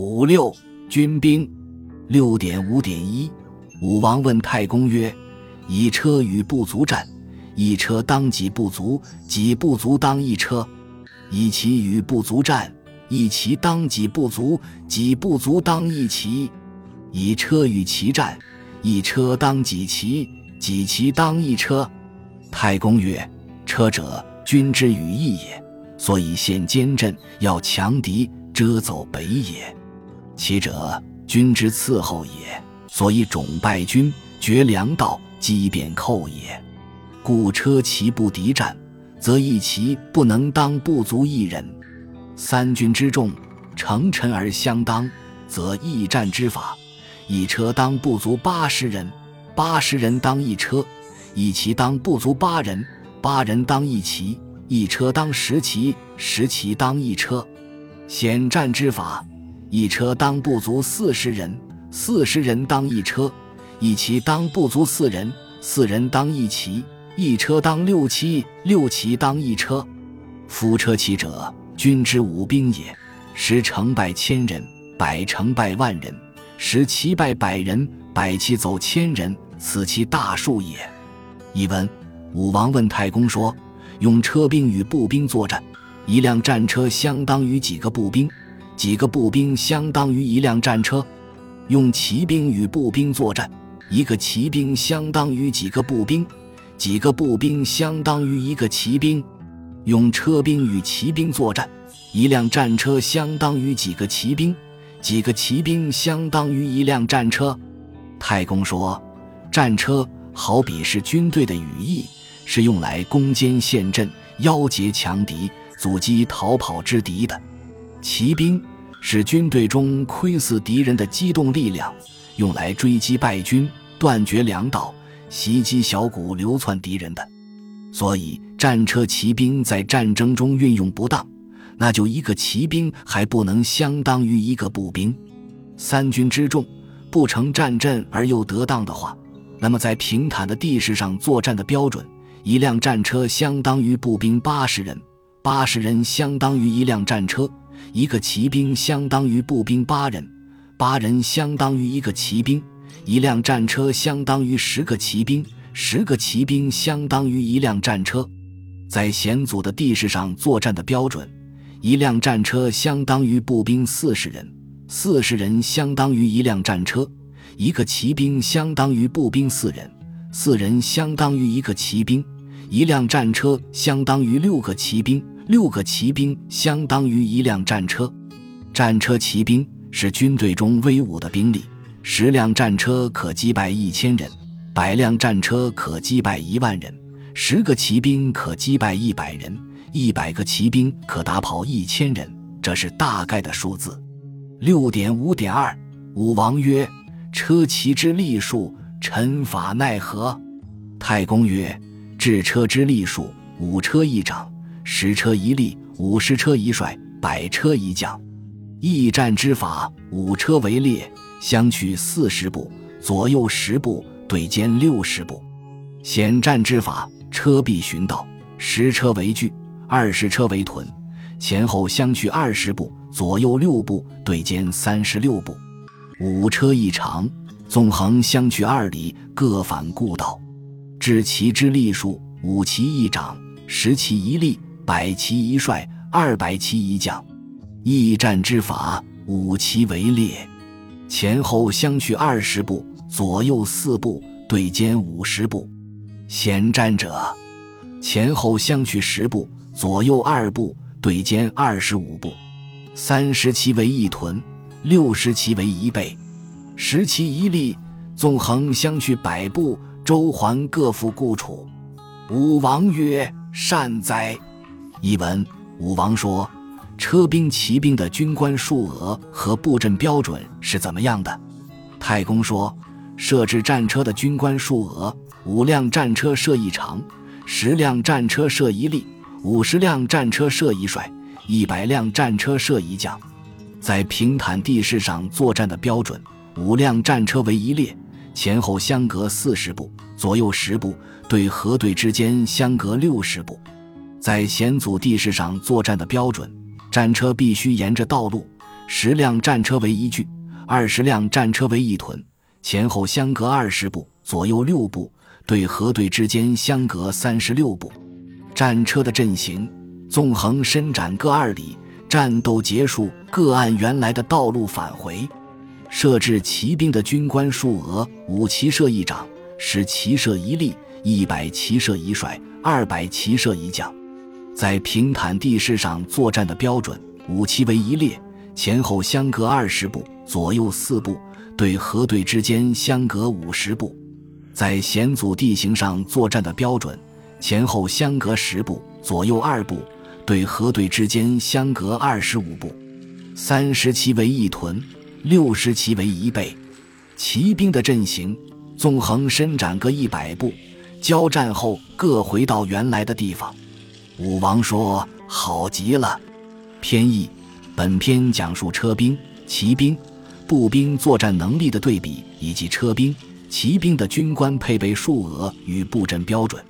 五六军兵六点五点一，武王问太公曰：“以车与不足战，一车当几不足？几不足当一车？以骑与不足战，一骑当几不足？几不足当一骑？以车与骑战，一车当几骑？几骑当一车？”太公曰：“车者，君之羽翼也，所以陷坚阵，要强敌，遮走北也。”其者，君之伺候也，所以种败军，绝粮道，击便寇也。故车骑不敌战，则一骑不能当不足一人。三军之众，成臣而相当，则易战之法：一车当不足八十人，八十人当一车；一骑当不足八人，八人当一骑；一车当十骑，十骑当一车。险战之法。一车当不足四十人，四十人当一车；一骑当不足四人，四人当一骑；一车当六骑，六骑当一车。夫车骑者，军之武兵也。十成败千人，百成败万人，十骑败百人，百骑走千人，此其大数也。译文：武王问太公说：“用车兵与步兵作战，一辆战车相当于几个步兵？”几个步兵相当于一辆战车，用骑兵与步兵作战，一个骑兵相当于几个步兵？几个步兵相当于一个骑兵？用车兵与骑兵作战，一辆战车相当于几个骑兵？几个骑兵相当于一辆战车？太公说：“战车好比是军队的羽翼，是用来攻坚陷阵、邀劫强敌、阻击逃跑之敌的。”骑兵是军队中窥伺敌人的机动力量，用来追击败军、断绝粮道、袭击小股流窜敌人的。所以，战车骑兵在战争中运用不当，那就一个骑兵还不能相当于一个步兵。三军之众不成战阵而又得当的话，那么在平坦的地势上作战的标准，一辆战车相当于步兵八十人，八十人相当于一辆战车。一个骑兵相当于步兵八人，八人相当于一个骑兵；一辆战车相当于十个骑兵，十个骑兵相当于一辆战车。在险阻的地势上作战的标准，一辆战车相当于步兵四十人，四十人相当于一辆战车；一个骑兵相当于步兵四人，四人相当于一个骑兵；一辆战车相当于六个骑兵。六个骑兵相当于一辆战车，战车骑兵是军队中威武的兵力。十辆战车可击败一千人，百辆战车可击败一万人，十个骑兵可击败一百人，一百个骑兵可打跑一千人。这是大概的数字。六点五点二，武王曰：“车骑之力数，臣法奈何？”太公曰：“制车之力数，五车一长。”十车一立，五十车一帅，百车一将。驿战之法：五车为列，相去四十步，左右十步，对肩六十步。险战之法：车必寻道，十车为距，二十车为屯，前后相去二十步，左右六步，对肩三十六步。五车一长，纵横相去二里，各返故道。治骑之力数：五骑一长，十骑一立。百骑一帅，二百骑一将。驿战之法：五骑为列，前后相去二十步，左右四步，对肩五十步。险战者，前后相去十步，左右二步，对肩二十五步。三十骑为一屯，六十骑为一备，十骑一立，纵横相去百步，周环各复故处。武王曰：“善哉！”译文：武王说：“车兵、骑兵的军官数额和布阵标准是怎么样的？”太公说：“设置战车的军官数额，五辆战车设一长，十辆战车设一立，五十辆战车设一帅，一百辆战车设一将。在平坦地势上作战的标准，五辆战车为一列，前后相隔四十步，左右十步，对河队之间相隔六十步。”在险阻地势上作战的标准，战车必须沿着道路，十辆战车为一距，二十辆战车为一屯，前后相隔二十步，左右六步，对河对之间相隔三十六步。战车的阵型纵横伸展各二里，战斗结束各按原来的道路返回。设置骑兵的军官数额：五骑射一长，十骑射一立，一百骑射一帅，二百骑射一将。在平坦地势上作战的标准：五骑为一列，前后相隔二十步，左右四步，对河对之间相隔五十步。在险阻地形上作战的标准：前后相隔十步，左右二步，对河对之间相隔二十五步。三十骑为一屯。六十骑为一倍，骑兵的阵型纵横伸展各一百步，交战后各回到原来的地方。武王说：“好极了。”偏义，本篇讲述车兵、骑兵、步兵作战能力的对比，以及车兵、骑兵的军官配备数额与布阵标准。